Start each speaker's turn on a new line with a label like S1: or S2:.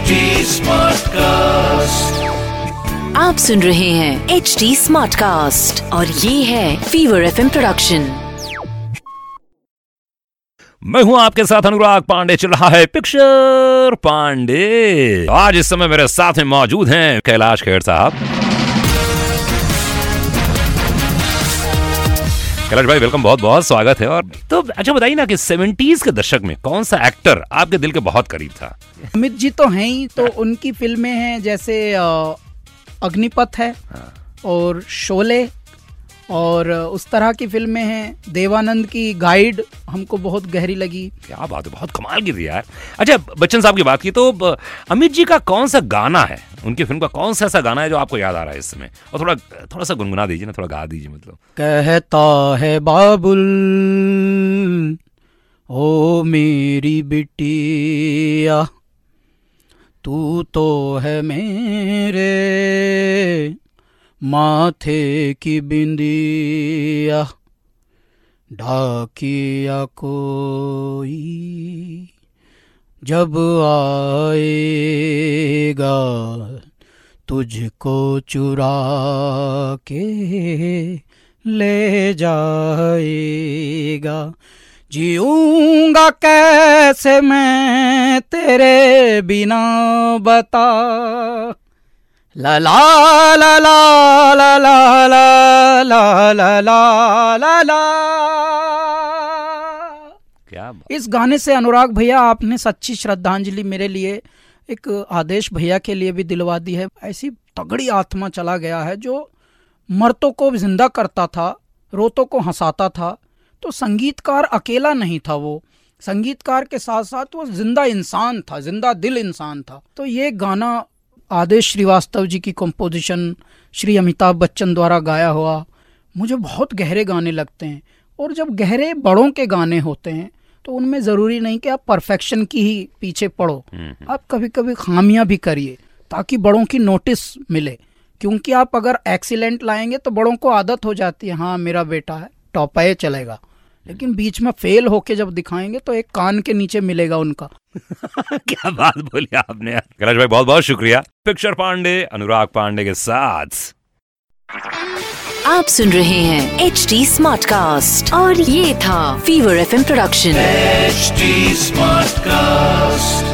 S1: HD cast
S2: आप सुन रहे हैं एच डी स्मार्ट कास्ट और ये है फीवर एफ़ प्रोडक्शन
S3: मैं हूँ आपके साथ अनुराग पांडे चल रहा है पिक्चर पांडे। आज इस समय मेरे साथ में मौजूद हैं कैलाश खेर साहब। कैलाश भाई वेलकम बहुत बहुत स्वागत है। और तो अच्छा बताइए ना कि सेवेंटीज के दशक में कौन सा एक्टर आपके दिल के बहुत करीब था?
S4: अमित जी तो हैं ही तो उनकी फ़िल्में हैं जैसे अग्निपथ है। और शोले। और उस तरह की फ़िल्में हैं। देवानंद की गाइड हमको बहुत गहरी लगी।
S3: क्या बात है बहुत कमाल की थी यार। अच्छा बच्चन साहब की बात की तो अमित जी का कौन सा गाना है? उनकी फ़िल्म का कौन सा ऐसा गाना है जो आपको याद आ रहा है इस समय और थोड़ा थोड़ा सा गुनगुना दीजिए ना थोड़ा गा दीजिए मतलब।
S4: कहता है बाबुल ओ मेरी बिटिया तू तो है मेरे माथे की बिंदिया डाकिया कोई। जब आएगा तुझको चुरा के ले जाएगा। जीऊँगा कैसे मैं तेरे बिना बता। ला ला ला ला ला ला ला ला ला ला ला ला
S3: क्या बात
S4: इस गाने से अनुराग भैया आपने सच्ची श्रद्धांजलि मेरे लिए एक आदेश भैया के लिए भी दिलवा दी है ऐसी तगड़ी आत्मा चला गया है जो मर्तों को ज़िंदा करता था रोतों को हंसाता था तो संगीतकार अकेला नहीं था वो संगीतकार के साथ साथ वो ज़िंदा इंसान था ज़िंदा दिल इंसान था तो ये गाना आदेश श्रीवास्तव जी की कंपोजिशन श्री अमिताभ बच्चन द्वारा गाया हुआ मुझे बहुत गहरे गाने लगते हैं। और जब गहरे बड़ों के गाने होते हैं तो उनमें ज़रूरी नहीं कि आप परफेक्शन की ही पीछे पड़ो। आप कभी कभी खामियाँ भी करिए ताकि बड़ों की नोटिस मिले। क्योंकि आप अगर एक्सीलेंट लाएँगे तो बड़ों को आदत हो जाती है हाँ मेरा बेटा है टॉपाए चलेगा। लेकिन बीच में फेल होके जब दिखाएँगे तो एक कान के नीचे मिलेगा उनका।
S3: क्या बात बोली आपने यार। कैलाश भाई बहुत बहुत शुक्रिया। पिक्चर पांडे अनुराग पांडे के साथ।
S2: आप सुन रहे हैं एच डी स्मार्ट कास्ट और ये था fever F production
S1: H smart Smartcast.